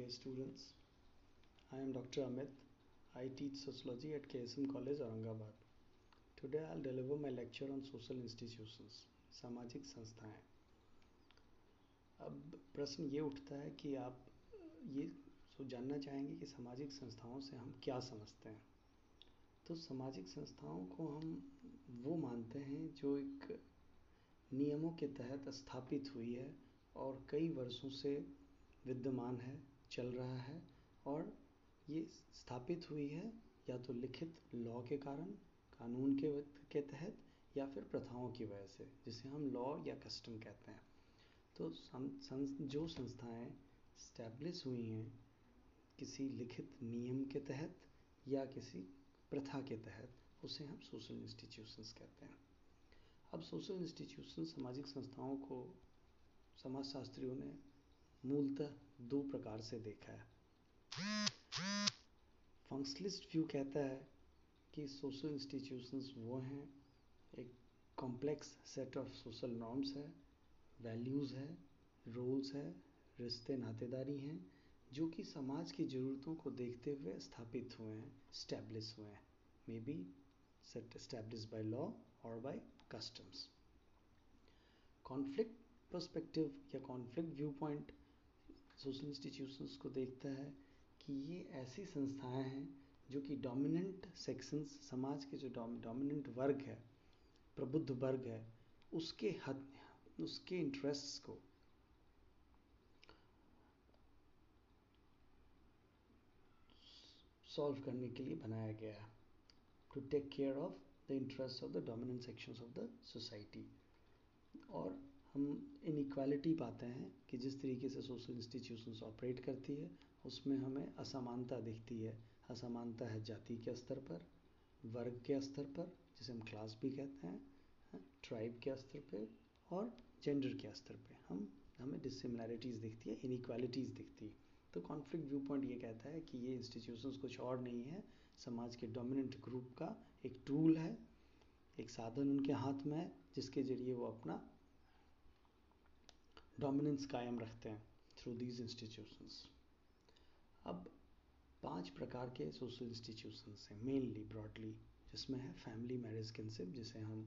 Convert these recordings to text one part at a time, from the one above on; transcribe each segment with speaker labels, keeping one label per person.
Speaker 1: Dear students, I am Dr. Amit. I teach sociology at KSM College, Aurangabad. Today I'll deliver my lecture on social institutions, सामाजिक संस्थाएँ. अब प्रश्न ये उठता है कि आप ये सो जानना चाहेंगे कि सामाजिक संस्थाओं से हम क्या समझते हैं तो सामाजिक संस्थाओं को हम वो मानते हैं जो एक नियमों के तहत स्थापित हुई है और कई वर्षों से विद्यमान है चल रहा है और ये स्थापित हुई है या तो लिखित लॉ के कारण कानून के के तहत या फिर प्रथाओं की वजह से जिसे हम लॉ या कस्टम कहते हैं। तो सं, जो संस्थाएँ स्टैब्लिश हुई हैं किसी लिखित नियम के तहत या किसी प्रथा के तहत उसे हम सोशल इंस्टीट्यूशंस कहते हैं। अब सोशल इंस्टीट्यूशन सामाजिक संस्थाओं को समाजशास्त्रियों ने मूलतः दो प्रकार से देखा है। फंक्शलिस्ट व्यू कहता है कि सोशल इंस्टीट्यूशंस वो हैं, एक complex set of social norms है वैल्यूज़ है रोल्स है, रिश्ते नातेदारी हैं, जो कि समाज की ज़रूरतों को देखते हुए स्थापित हुए हैं स्टैब्लिश हुए हैं। May be set establish by law और बाय कस्टम्स कॉन्फ्लिक्ट पर्सपेक्टिव या conflict view point social institutions को देखता है कि ये ऐसी संस्थाएँ हैं जो कि डोमिनेंट सेक्शंस समाज के जो डोमिनेंट वर्ग है, प्रबुद्ध वर्ग है, उसके हद, उसके इंटरेस्ट्स को। सॉल्व करने के लिए बनाया गया है। To take care of the interest of the dominant sections of the society हम इनक्वालिटी पाते हैं कि जिस तरीके से सोशल इंस्टीट्यूशंस ऑपरेट करती है, उसमें हमें असमानता दिखती है। असमानता है जाति के स्तर पर, वर्ग के स्तर पर, जिसे हम क्लास भी कहते हैं ट्राइब के स्तर पर और जेंडर के स्तर पे। हम, हमें डिसिमिलैरिटीज़ दिखती है इनक्वालिटीज़ दिखती है। तो कॉन्फ्लिक्ट व्यू पॉइंट ये कहता है कि ये इंस्टीट्यूशंस कुछ और नहीं है। समाज के डोमिनेंट ग्रुप का एक टूल है, एक साधन उनके हाथ में है, जिसके ज़रिए वो अपना डोमिनेंस कायम रखते हैं थ्रू दीज इंस्टीट्यूशंस अब पाँच प्रकार के सोशल इंस्टीट्यूशंस हैं मेनली ब्रॉडली जिसमें है फैमिली मैरिज कंसेप्ट जिसे हम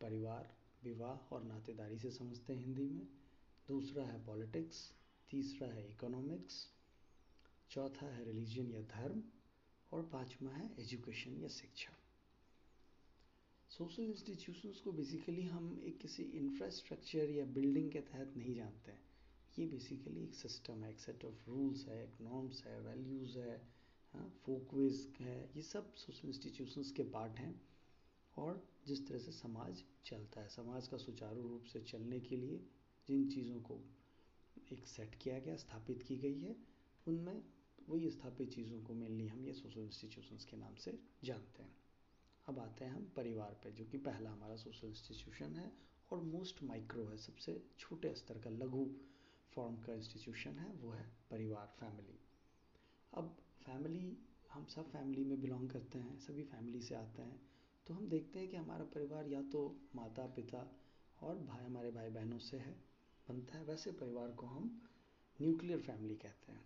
Speaker 1: परिवार, विवाह और नातेदारी से समझते हैं हिंदी में। दूसरा है पॉलिटिक्स तीसरा है इकोनॉमिक्स चौथा है रिलीजन या धर्म, और पांचवा है एजुकेशन या शिक्षा। सोशल इंस्टीट्यूशंस को बेसिकली हम एक किसी इंफ्रास्ट्रक्चर या बिल्डिंग के तहत नहीं जानते हैं। ये बेसिकली एक सिस्टम है, एक सेट ऑफ़ रूल्स है, एक नॉर्म्स है वैल्यूज़ है फोकवेज है, ये सब सोशल इंस्टीट्यूशंस के पार्ट हैं। और जिस तरह से समाज चलता है, समाज का सुचारू रूप से चलने के लिए जिन चीज़ों को एक सेट किया गया, स्थापित की गई है, उनमें वही स्थापित चीज़ों को मेनली हम ये सोशल इंस्टीट्यूशंस के नाम से जानते हैं। अब आते हैं हम परिवार पे, जो कि पहला हमारा सोशल इंस्टीट्यूशन है और मोस्ट माइक्रो है, सबसे छोटे स्तर का लघु फॉर्म का इंस्टीट्यूशन है, वो है परिवार फैमिली अब फैमिली हम सब फैमिली में बिलोंग करते हैं, सभी फैमिली से आते हैं तो हम देखते हैं कि हमारा परिवार या तो माता पिता और भाई, हमारे भाई बहनों से है, बनता है, वैसे परिवार को हम न्यूक्लियर फैमिली कहते हैं.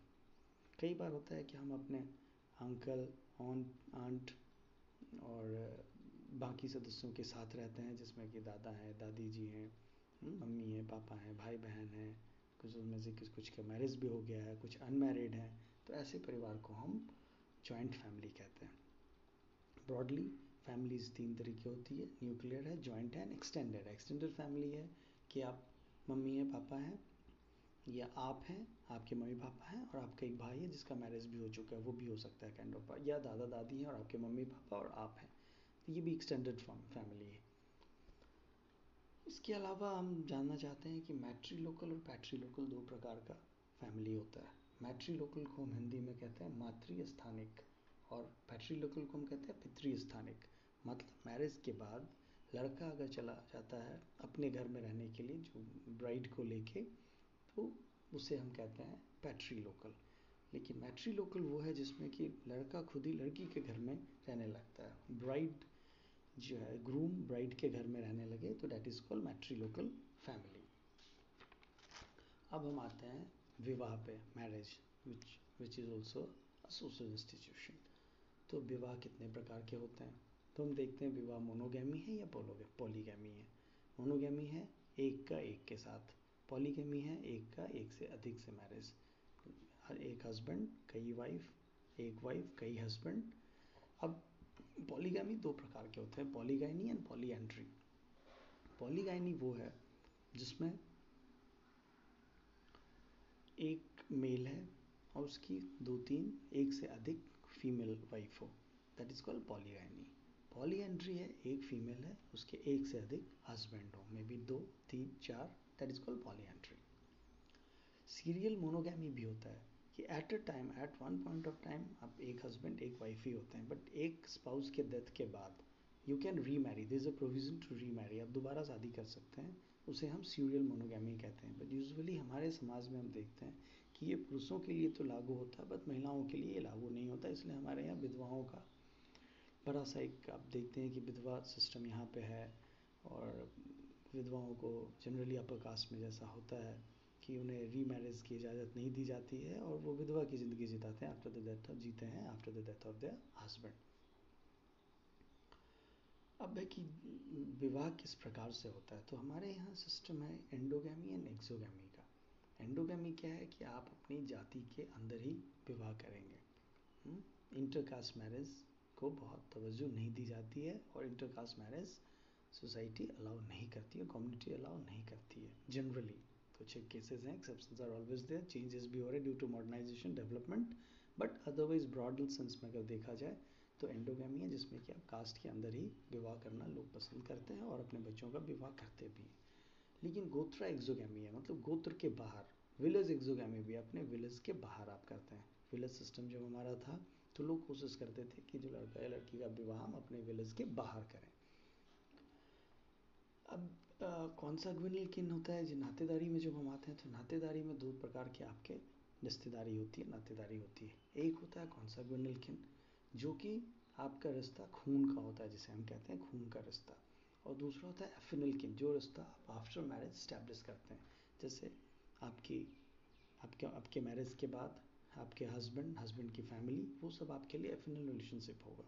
Speaker 1: कई बार होता है कि हम अपने अंकल ऑन आंट और बाकी सदस्यों के साथ रहते हैं, जिसमें कि दादा हैं, दादी जी हैं मम्मी हैं, पापा हैं भाई बहन हैं, कुछ उनमें से कुछ कुछ का मैरिज भी हो गया है, कुछ अनमैरिड हैं तो ऐसे परिवार को हम जॉइंट फैमिली कहते हैं। ब्रॉडली, फैमिलीज़ तीन तरीके होती है, न्यूक्लियर है, जॉइंट है, एंड एक्सटेंडेड एक्सटेंडेड फैमिली है कि आप मम्मी हैं, पापा हैं या आप हैं, आपके मम्मी पापा हैं और आपका एक भाई है जिसका मैरिज भी हो चुका है, वो भी हो सकता है काइंड ऑफ़ या दादा दादी हैं और आपके मम्मी पापा और आप हैं। तो ये भी एक्सटेंडेड फैमिली है। इसके अलावा हम जानना चाहते हैं कि मैट्री लोकल और पैट्री लोकल दो प्रकार का फैमिली होता है। मैट्री लोकल को हम हिंदी में कहते हैं मातृ स्थानिक और पैट्री लोकल को हम कहते हैं पितृ स्थानिक मतलब मैरिज के बाद लड़का अगर चला जाता है अपने घर में रहने के लिए, जो ब्राइड को लेके तो उसे हम कहते हैं पैट्री लोकल लेकिन मैट्री लोकल वो है जिसमें कि लड़का खुद ही लड़की के घर में रहने लगता है। ब्राइड जो है, ग्रूम ब्राइड के घर में रहने लगे तो that is called matrilocal family. अब हम आते हैं विवाह पे marriage which which is also social institution तो विवाह कितने प्रकार के होते हैं? तो हम देखते हैं विवाह मोनोगैमी है या पॉलीगैमी है? मोनोगैमी है एक का एक के साथ। पॉलीगैमी है, एक का एक से अधिक से मैरिज एक हस्बैंड कई वाइफ एक वाइफ कई हस्बैंड अब पॉलीगैमी दो प्रकार के होते हैं पॉलीगाइनी एंड पॉलीएंट्री पॉलीगाइनी वो है, जिसमें एक मेल है और उसकी दो तीन, एक से अधिक फीमेल वाइफ हो. That is called polygyny polyandry है, एक फीमेल है, उसके एक से अधिक हस्बैंड हो. मे बी दो, तीन, चार that is called polyandry serial monogamy भी होता है कि at a time at one point of time आप एक हस्बैंड एक वाइफ ही होते हैं बट एक स्पाउस के डेथ के बाद you can remarry this a provision to remarry आप दोबारा शादी कर सकते हैं, उसे हम सीरियल मोनोगैमी कहते हैं. बट यूजुअली हमारे समाज में हम देखते हैं कि ये पुरुषों के लिए तो लागू होता है बट महिलाओं के लिए ये लागू नहीं होता, इसलिए हमारे यहाँ विधवाओं का बड़ा सा एक आप देखते हैं कि विधवा सिस्टम यहाँ पे है और विधवाओं को जनरली अपर कास्ट में जैसा होता है कि उन्हें री मैरिज की इजाज़त नहीं दी जाती है और वो विधवा की ज़िंदगी जिताते हैं आफ्टर द डेथ ऑफ़ जीते हैं after the death of their husband अब है कि विवाह किस प्रकार से होता है? तो हमारे यहाँ सिस्टम है एंडोगैमी एंड एक्सोगैमी का। एंडोगैमी क्या है कि आप अपनी जाति के अंदर ही विवाह करेंगे। इंटरकास्ट मैरिज को बहुत तवज्जो नहीं दी जाती है और इंटरकास्ट मैरिज सोसाइटी अलाउ नहीं करती है कम्युनिटी अलाउ नहीं करती है जनरली कुछ केसेस हैं exceptions are always there changes भी हो रहे due to modernisation development but otherwise broader sense में अगर देखा जाए तो एंडोगैमी है जिसमें कि आप कास्ट के अंदर ही विवाह करना लोग पसंद करते हैं और अपने बच्चों का विवाह करते भी हैं. लेकिन गोत्रा एक्जोगैमी है मतलब गोत्र के बाहर विलेज एक्जोगैमी भी अपने विलेज के बाहर आप करते हैं. विलेज सिस्टम जब हमारा था तो लोग कोशिश करते थे कि जो लड़का या लड़की का विवाह हम अपने विलेज के बाहर करें. अब कौन सा ग्विनल किन होता है? जो नातेदारी में जब हम आते हैं तो नातेदारी में दो प्रकार के आपके रिश्तेदारी होती है, नातेदारी होती है। एक होता है कौन सा ग्विनल किन जो कि आपका रिश्ता खून का होता है, जिसे हम कहते हैं खून का रिश्ता। और दूसरा होता है एफिनल किन जो रिश्ता आप आफ्टर मैरिज स्टैब्लिश करते हैं। जैसे आपकी, आपके आपके मैरिज के बाद आपके हस्बैंड हस्बैंड की फैमिली वो सब आपके लिए एफिनल रिलेशनशिप होगा।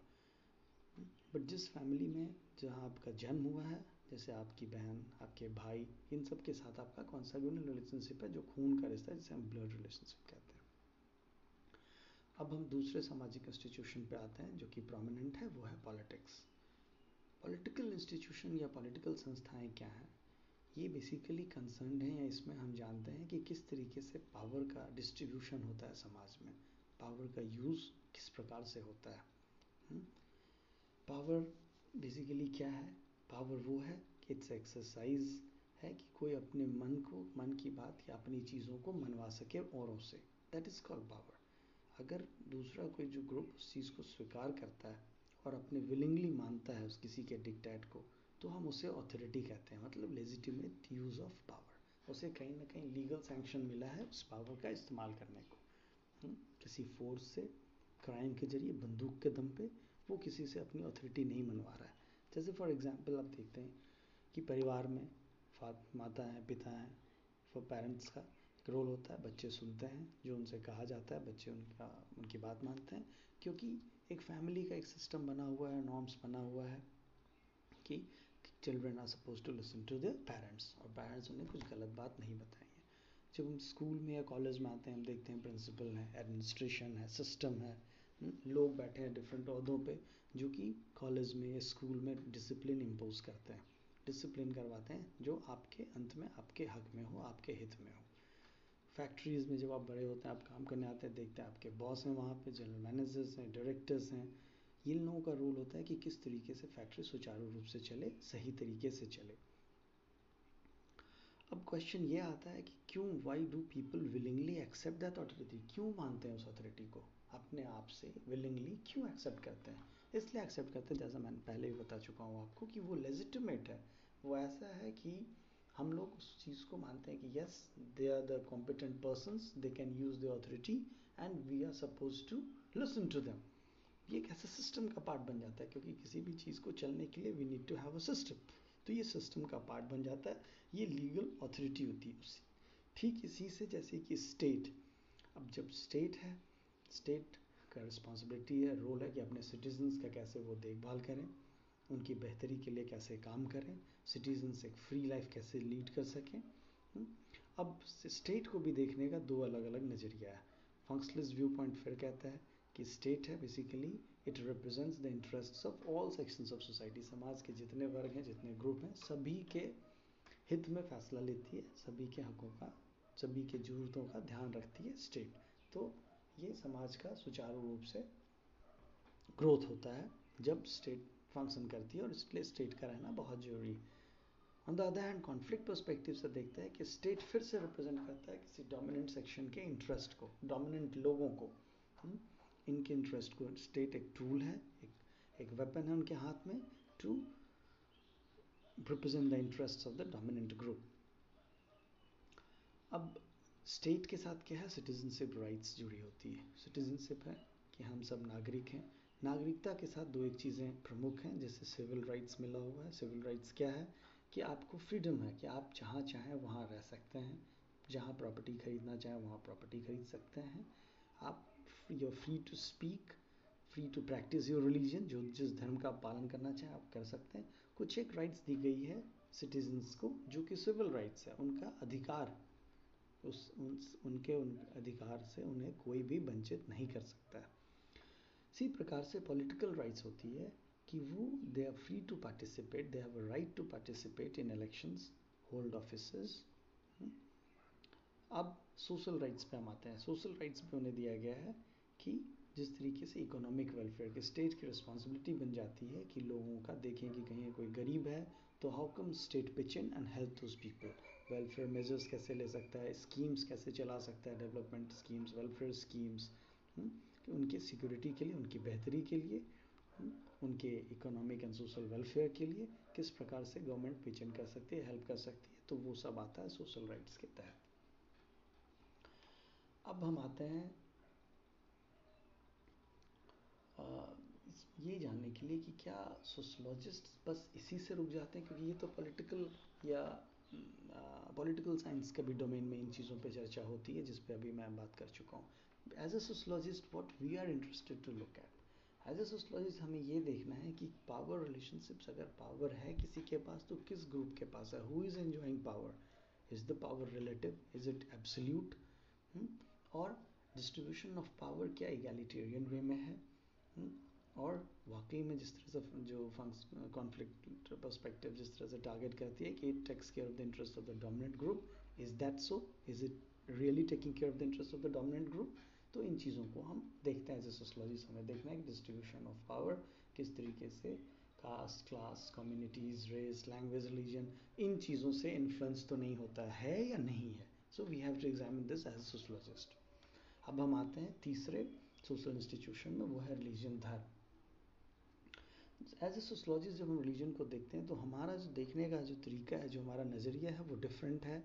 Speaker 1: बट जिस फैमिली में जहाँ आपका जन्म हुआ है जैसे आपकी बहन, आपके भाई, इन सब के साथ आपका कॉन्सागुनल रिलेशनशिप है जो खून का रिश्ता है, जिसे हम ब्लड रिलेशनशिप कहते हैं। अब हम दूसरे सामाजिक इंस्टीट्यूशन पे आते हैं जो कि प्रोमिनेंट है, वो है पॉलिटिक्स पॉलिटिकल इंस्टीट्यूशन या पॉलिटिकल संस्थाएँ क्या हैं? ये बेसिकली कंसर्न है या इसमें हम जानते हैं कि किस तरीके से पावर का डिस्ट्रीब्यूशन होता है समाज में? पावर का यूज़ किस प्रकार से होता है? पावर हम्म? बेसिकली क्या है? पावर वो है कि इट्स एक्सरसाइज है कि कोई अपने मन को, मन की बात या अपनी चीज़ों को मनवा सके औरों से। दैट इज़ कॉल्ड पावर अगर दूसरा कोई जो ग्रुप उस चीज़ को स्वीकार करता है और अपने विलिंगली मानता है उस किसी के डिक्टेट को तो हम उसे ऑथोरिटी कहते हैं मतलब लेजिटिमेट यूज़ ऑफ़ पावर उसे कहीं ना कहीं लीगल सैंक्शन मिला है उस पावर का इस्तेमाल करने को। हुँ? किसी फोर्स से क्राइम के ज़रिए, बंदूक के दम पे, वो किसी से अपनी ऑथोरिटी नहीं मनवा रहा है। जैसे फॉर एग्जांपल आप देखते हैं कि परिवार में माता हैं, पिता हैं फॉर पेरेंट्स का रोल होता है। बच्चे सुनते हैं, जो उनसे कहा जाता है, बच्चे उनका, उनकी बात मानते हैं। क्योंकि एक फैमिली का एक सिस्टम बना हुआ है नॉर्म्स बना हुआ है कि children are suppose to listen to their parents और पेरेंट्स उन्हें कुछ गलत बात नहीं बताएँगे। जब हम स्कूल में या कॉलेज में आते हैं, हम देखते हैं प्रिंसिपल है एडमिनिस्ट्रेशन है सिस्टम है लोग बैठे हैं डिफरेंट अहदों पे, जो कि कॉलेज में स्कूल में डिसिप्लिन इम्पोज करते हैं। डिसिप्लिन करवाते हैं जो आपके अंत में आपके हक में हो, आपके हित में हो। फैक्ट्रीज में जब आप बड़े होते हैं, आप काम करने आते हैं, देखते हैं आपके बॉस हैं वहाँ पे जनरल मैनेजर्स हैं डायरेक्टर्स हैं। इन लोगों का रोल होता है कि किस तरीके से फैक्ट्री सुचारू रूप से चले, सही तरीके से चले। अब क्वेश्चन ये आता है कि क्यों why do people willingly accept that authority क्यों मानते हैं उस अथॉरिटी को? अपने आप से विलिंगली क्यों एक्सेप्ट करते हैं? इसलिए एक्सेप्ट करते हैं, जैसा मैंने पहले भी बता चुका हूँ आपको कि वो लेजिटिमेट है। वो ऐसा है कि हम लोग उस चीज़ को मानते हैं कि yes they are the competent person they can use the authority and we are suppose to listen to them ये एक ऐसा सिस्टम का पार्ट बन जाता है क्योंकि किसी भी चीज़ को चलने के लिए we need to have a system तो ये सिस्टम का पार्ट बन जाता है। ये लीगल अथॉरिटी होती है उससे। ठीक इसी से जैसे कि स्टेट अब जब स्टेट है स्टेट का रिस्पॉन्सिबिलिटी है रोल है कि अपने सिटीजन्स का कैसे वो देखभाल करें, उनकी बेहतरी के लिए कैसे काम करें सिटीजन्स एक फ्री लाइफ कैसे लीड कर सकें हम्म? अब स्टेट को भी देखने का दो अलग अलग नज़रिया है फंक्शनलिस्ट व्यू पॉइंट फिर कहता है कि स्टेट है basically it represents the interest of all sections of society समाज के जितने वर्ग हैं, जितने ग्रुप हैं, सभी के हित में फैसला लेती है, सभी के हकों का, सभी के ज़रूरतों का ध्यान रखती है स्टेट तो ये समाज का सुचारू रूप से ग्रोथ होता है जब स्टेट फ़ंक्शन करती है और इसलिए स्टेट का रहना बहुत ज़रूरी है on the other hand conflict perspective से देखते हैं कि स्टेट फिर से रिप्रेजेंट करता है किसी डोमिनेंट सेक्शन के इंटरेस्ट को डोमिनेंट लोगों को हुँ? हम्म, इनके इंटरेस्ट को स्टेट एक टूल है एक एक वेपन है उनके हाथ में to represent the interest of the dominant group अब स्टेट के साथ क्या है? सिटीजनशिप राइट्स जुड़ी होती है। सिटीजनशिप है कि हम सब नागरिक हैं। नागरिकता के साथ दो एक चीज़ें प्रमुख हैं, जैसे सिविल राइट्स मिला हुआ है। सिविल राइट्स क्या है? कि आपको फ्रीडम है कि आप जहाँ चाहें वहाँ रह सकते हैं। जहाँ प्रॉपर्टी खरीदना चाहें वहाँ प्रॉपर्टी खरीद सकते हैं। आप you free to speak free to practise your religion जो जिस धर्म का आप पालन करना चाहें आप कर सकते हैं। कुछ एक राइट्स दी गई है सिटीजन्स को, जो कि सिविल राइट्स है। उनका अधिकार उस उन, उनके उन अधिकार से उन्हें कोई भी वंचित नहीं कर सकता। इसी प्रकार से पॉलिटिकल राइट्स होती है कि वो they are free to participate they have a right to participate in elections hold office अब सोशल राइट्स पे हम आते हैं। सोशल राइट्स पे उन्हें दिया गया है कि जिस तरीके से इकोनॉमिक वेलफेयर के स्टेट की रिस्पॉन्सिबिलिटी बन जाती है कि लोगों का देखें कि कहीं कोई गरीब है तो how come state pitch in and help those people welfare measures कैसे ले सकता है? स्कीम्स कैसे चला सकता है? डेवलपमेंट स्कीम्स वेलफेयर स्कीम्स कि उनके सिक्योरिटी के लिए, उनकी बेहतरी के लिए उनके इकोनॉमिक एंड सोशल वेलफेयर के लिए किस प्रकार से गवर्नमेंट पिच इन कर सकती है हेल्प कर सकती है तो वो सब आता है सोशल राइट्स के तहत। अब हम आते हैं ये जानने के लिए कि क्या सोशलॉजिस्ट बस इसी से रुक जाते हैं? क्योंकि ये तो पॉलिटिकल या पॉलिटिकल साइंस का भी डोमेन में इन चीज़ों पे चर्चा होती है, जिस पे अभी मैं बात कर चुका हूँ। As a sociologist what we are interested to look at as a sociologist हमें ये देखना है कि पावर रिलेशनशिप्स अगर पावर है किसी के पास तो किस ग्रुप के पास है? Who is enjoying power is the power relative is it absolute और डिस्ट्रीब्यूशन ऑफ़ पावर क्या इगैलिटेरियन वे में है? हुँ? और वाकई में जिस तरह से जो कॉन्फ्लिक्ट पर्सपेक्टिव जिस तरह से टारगेट करती है कि it takes care of the interest of the dominant group is that so is it really taking care of the interest of the dominant group तो इन चीज़ों को हम देखते हैं एज ए सोशलॉजिस्ट हमें देखना है कि डिस्ट्रीब्यूशन ऑफ़ पावर किस तरीके से caste class communities race language religion इन चीज़ों से इन्फ्लुएंस तो नहीं होता है या नहीं है? So we have to examine this as a sociologist अब हम आते हैं तीसरे सोशल इंस्टीट्यूशन में, वो है रिलीजन धर्म एज ए सोशलॉजिस्ट जब हम रिलीजन को देखते हैं तो हमारा जो देखने का जो तरीका है जो हमारा नज़रिया है वो डिफरेंट है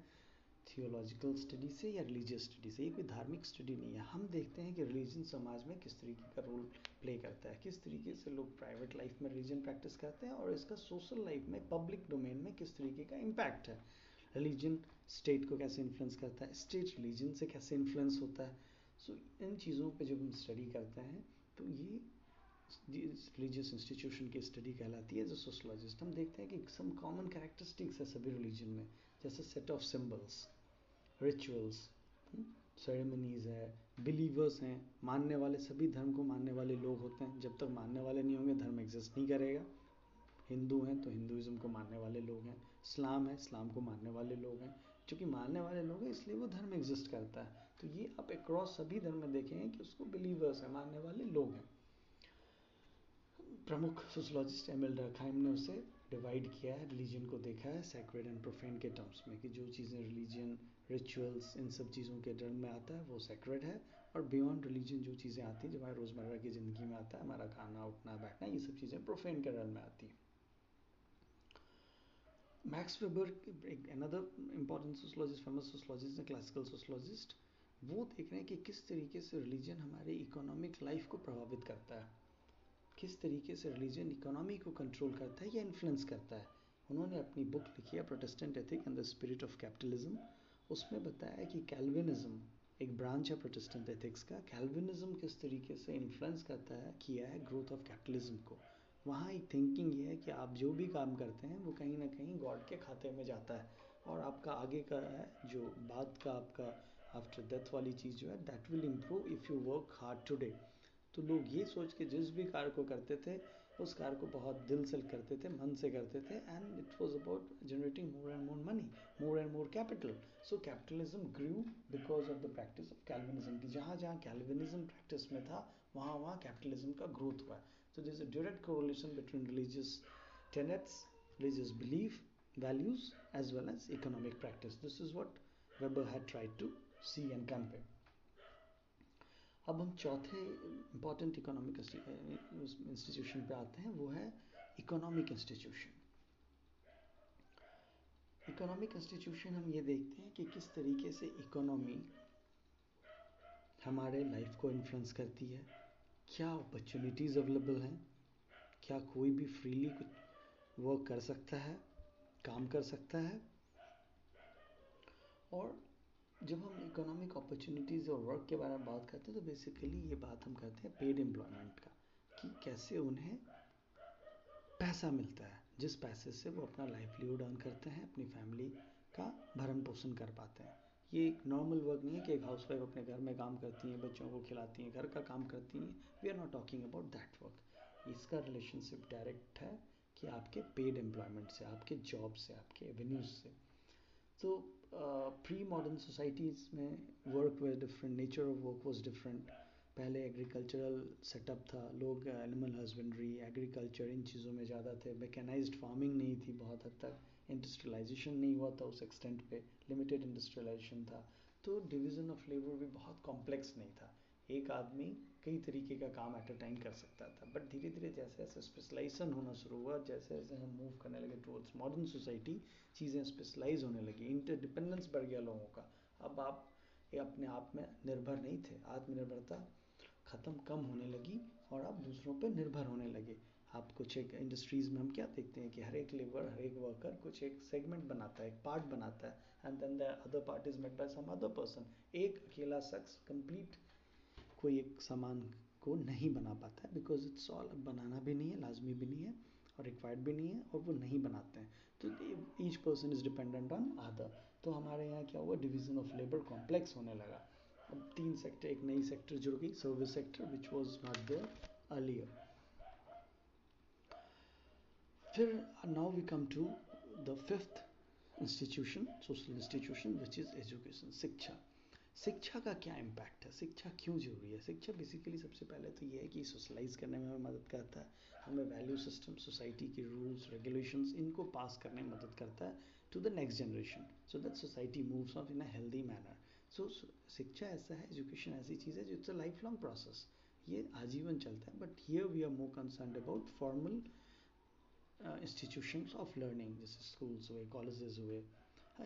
Speaker 1: थियोलॉजिकल स्टडी से या रिलीजियस स्टडी से। ये कोई धार्मिक स्टडी नहीं है। हम देखते हैं कि रिलीजन समाज में किस तरीके का रोल प्ले करता है। किस तरीके से लोग प्राइवेट लाइफ में रिलीजन प्रैक्टिस करते हैं और इसका सोशल लाइफ में पब्लिक डोमेन में किस तरीके का इम्पैक्ट है। रिलीजन स्टेट को कैसे इन्फ्लुएंस करता है? स्टेट रिलीजन से कैसे इन्फ्लुएंस होता है? सो so, इन चीज़ों पे जब हम स्टडी करते हैं तो ये रिलीजियस इंस्टीट्यूशन की स्टडी कहलाती है अ सोशलॉजिस्ट। हम देखते हैं कि सम कॉमन कैरेक्टरिस्टिक्स है सभी रिलीजन में, जैसे set of symbols rituals ceremonies है बिलीवर्स हैं, मानने वाले, सभी धर्म को मानने वाले लोग होते हैं। जब तक मानने वाले नहीं होंगे, धर्म एग्जिस्ट नहीं करेगा। हिंदू हैं तो हिंदुज़म को मानने वाले लोग हैं। इस्लाम है, इस्लाम को मानने वाले लोग हैं। चूँकि मानने वाले लोग हैं, इसलिए वो धर्म एग्जिस्ट करता है। तो ये आप अक्रॉस सभी धर्म में देखेंगे कि उसको बिलीवर्स है, मानने वाले लोग हैं। प्रमुख सोशलॉजिस्ट एम एल रखाइम ने उसे डिवाइड किया है रिलीजन को देखा है सेक्रेड एंड प्रोफेन के टर्म्स में कि जो चीज़ें रिलीजन रिचुअल्स इन सब चीज़ों के टर्म में आता है, वो सेक्रेड है और बियॉन्ड रिलीजन जो चीज़ें आती हैं, जो हमारे रोज़मर्रा की ज़िंदगी में आता है, हमारा खाना, उठना, बैठना, ये सब चीज़ें प्रोफेन के डर में आती हैं। मैक्स वेबर एक another important sociologist famous sociologist है क्लासिकल सोशलॉजिस्ट वो देख रहे हैं कि किस तरीके से रिलीजन हमारे इकोनॉमिक लाइफ को प्रभावित करता है। किस तरीके से रिलीजन इकोनॉमी को कंट्रोल करता है या इन्फ्लुएंस करता है? उन्होंने अपनी बुक लिखी है Protestant ethic and the spirit of capitalism उसमें बताया कि कैल्विनिज्म एक ब्रांच है प्रोटेस्टेंट एथिक्स का। कैल्विनिज्म किस तरीके से इन्फ्लुएंस करता है? किया है ग्रोथ ऑफ़ कैपिटलिज्म को। वहाँ एक थिंकिंग ये है कि आप जो भी काम करते हैं, वो कहीं ना कहीं गॉड के खाते में जाता है। और आपका आगे का है, जो बाद का आपका आफ्टर डेथ वाली चीज़ जो है that will improve if you work hard today तो लोग ये सोच के जिस भी कार्य को करते थे, उस कार्य को बहुत दिल से करते थे, मन से करते थे and it was about generating more and more money more and more capital so capitalism grew because of the practice of Calvinism की जहाँ जहाँ कैल्विनिज्म प्रैक्टिस में था, वहाँ वहाँ कैपिटलिज्म का ग्रोथ हुआ। So this a direct correlation between religious tenets, religious belief, values, as well as economic practice. This is what Weber had tried to see and convey. अब हम चौथे इंपॉर्टेंट इकोनॉमिक इंस्टीट्यूशन पे आते हैं, वो है इकोनॉमिक इंस्टीट्यूशन इकोनॉमिक इंस्टीट्यूशन हम ये देखते हैं कि किस तरीके से इकोनॉमी हमारे लाइफ को इन्फ्लुएंस करती है, क्या अपॉर्चुनिटीज़ अवेलेबल हैं, क्या कोई भी फ्रीली कुछ वर्क कर सकता है, काम कर सकता है, और जब हम इकोनॉमिक अपॉर्चुनिटीज़ और वर्क के बारे में बात करते हैं तो बेसिकली ये बात हम करते हैं पेड एम्प्लॉयमेंट का, कि कैसे उन्हें पैसा मिलता है, जिस पैसे से वो अपना लाइवलीहुड अर्न करते हैं, अपनी फैमिली का भरण पोषण कर पाते हैं। ये एक नॉर्मल वर्क नहीं है कि एक हाउस वाइफ अपने घर में काम करती हैं, बच्चों को खिलाती हैं, घर का काम करती हैं। We are not talking about that work इसका रिलेशनशिप डायरेक्ट है कि आपके पेड एम्प्लॉयमेंट से, आपके जॉब से, आपके एवेन्यूज से। तो प्री मॉडर्न सोसाइटीज़ में work way different nature of work was different पहले एग्रीकल्चरल सेटअप था, लोग एनिमल हस्बेंड्री एग्रीकल्चर इन चीज़ों में ज़्यादा थे। मैकेनाइज्ड फ़ार्मिंग नहीं थी बहुत हद तक। इंडस्ट्रियलाइजेशन नहीं हुआ था उस एक्सटेंट पे। लिमिटेड इंडस्ट्रियलाइजेशन था। तो डिवीज़न ऑफ़ लेबर भी बहुत कॉम्प्लेक्स नहीं था। एक आदमी कई तरीके का काम एट अ टाइम कर सकता था बट धीरे धीरे जैसे जैसे स्पेशलाइजेशन होना शुरू हुआ, जैसे जैसे हम मूव करने लगे टूवर्ड्स मॉडर्न सोसाइटी चीज़ें स्पेशलाइज होने लगी इंटरडिपेंडेंस बढ़ गया लोगों का। अब आप ये अपने आप में निर्भर नहीं थे, आत्मनिर्भरता ख़त्म कम होने लगी और आप दूसरों पर निर्भर होने लगे। आप कुछ एक इंडस्ट्रीज़ में हम क्या देखते हैं कि हर एक लेबर हर एक वर्कर कुछ एक सेगमेंट बनाता है, एक पार्ट बनाता है and then the other part is made by some other person एक अकेला शख्स कंप्लीट कोई एक सामान को नहीं बना पाता है बिकॉज़ इट्स ऑल बनाना भी नहीं है, लाजमी भी नहीं है, और रिक्वायर्ड भी नहीं है, और वो नहीं बनाते हैं। तो each person is dependent on other तो हमारे यहाँ क्या हुआ डिवीज़न ऑफ़ लेबर कॉम्प्लेक्स होने लगा। अब तीन सेक्टर एक नई सेक्टर जुड़ गई service sector which was not there earlier फिर now we come to the fifth institution social institution which is education शिक्षा। शिक्षा का क्या इम्पैक्ट है? शिक्षा क्यों ज़रूरी है? शिक्षा बेसिकली सबसे पहले तो ये है कि सोशलाइज करने में हमें मदद करता है। हमें वैल्यू सिस्टम सोसाइटी के रूल्स रेगुलेशंस इनको पास करने में मदद करता है to the next generation so that society moves off in a healthy manner so शिक्षा ऐसा है एजुकेशन ऐसी चीज़ है जो it's a life long process ये आजीवन चलता है but here we are more concern about formal institutions of learning जैसे स्कूल्स हुए कॉलेजेस हुए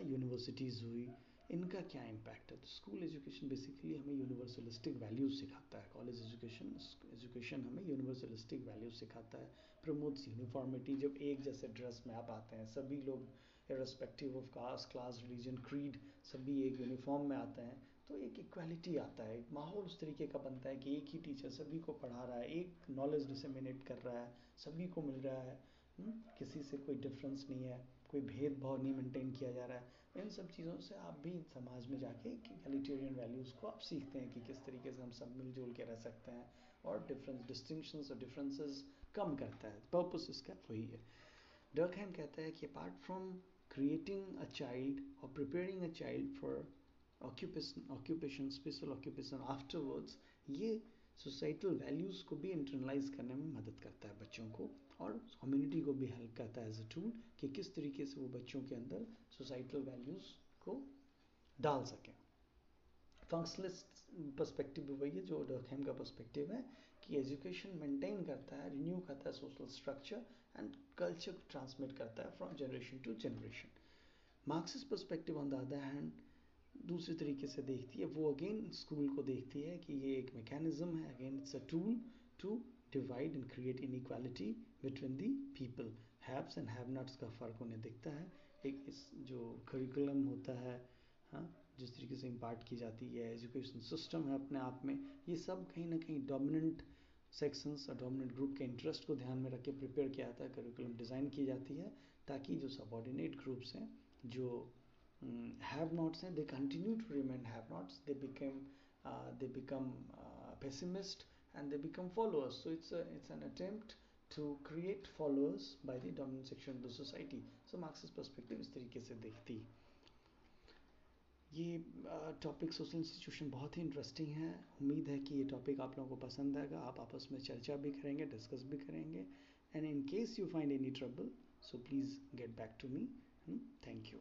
Speaker 1: यूनिवर्सिटीज़ हुई इनका क्या इम्पैक्ट है? तो स्कूल एजुकेशन बेसिकली हमें यूनिवर्सलिस्टिक वैल्यूज़ सिखाता है। कॉलेज एजुकेशन एजुकेशन हमें यूनिवर्सलिस्टिक वैल्यूज़ सिखाता है। प्रमोट्स यूनिफॉर्मिटी जब एक जैसे ड्रेस में आप आते हैं सभी लोग irrespective of caste class religion creed सभी एक यूनिफॉर्म में आते हैं तो एक इक्वालिटी आता है। एक माहौल उस तरीके का बनता है कि एक ही टीचर सभी को पढ़ा रहा है एक नॉलेज डिसमिनेट कर रहा है सभी को मिल रहा है। हुँ? हम्म, किसी से कोई डिफरेंस नहीं है। कोई भेदभाव नहीं मेंटेन किया जा रहा है। इन सब चीज़ों से आप भी समाज में जाके एलिटेरियन वैल्यूज़ को आप सीखते हैं कि किस तरीके से हम सब मिलजुल के रह सकते हैं और डिफरेंस डिस्टिंक्शंस और डिफरेंसेस कम करता है। पर्पस इसका वही है। डर्कहैम कहता है कि apart from creating a child और preparing a child for occupation occupation special occupation afterwards ये सोसाइटल वैल्यूज़ को भी इंटरनलाइज करने में मदद करता है बच्चों को और कम्युनिटी को भी हेल्प करता है एज अ टूल कि किस तरीके से वो बच्चों के अंदर सोसाइटल वैल्यूज़ को डाल सकें। फंक्शनलिस्ट पर्सपेक्टिव भी वही है जो डॉकहेम का पर्सपेक्टिव है कि एजुकेशन मेंटेन करता है रिन्यू करता है सोशल स्ट्रक्चर एंड कल्चर को ट्रांसमिट करता है from generation to generation Marxist perspective on the other hand दूसरे तरीके से देखती है, वो अगेन स्कूल को देखती है कि ये एक मैकेनिज्म है। Again it's a tool to divide and create inequality between the people haves and have nots का फ़र्क उन्हें दिखता है। एक इस जो करिकुलम होता है हाँ जिस तरीके से इम्पार्ट की जाती है एजुकेशन सिस्टम है अपने आप में, ये सब कहीं ना कहीं डोमिनेंट सेक्शंस और डोमिनेंट ग्रुप के इंटरेस्ट को ध्यान में रख के प्रिपेयर किया जाता है। करिकुलम डिज़ाइन की जाती है ताकि जो सबॉर्डिनेट ग्रुप्स हैं, जो हैव नॉट्स हैं they continue to remain have nots they become they become pessimist and they become followers. So it's a, it's an attempt to create followers by the dominant section of the society. So marxist perspective इस तरीके से देखती। ये topic social institution बहुत ही interesting है। उम्मीद है कि ये टॉपिक आप लोगों को पसंद आएगा। आप आपस में चर्चा भी करेंगे डिस्कस भी करेंगे। And in case you find any trouble so please get back to me thank you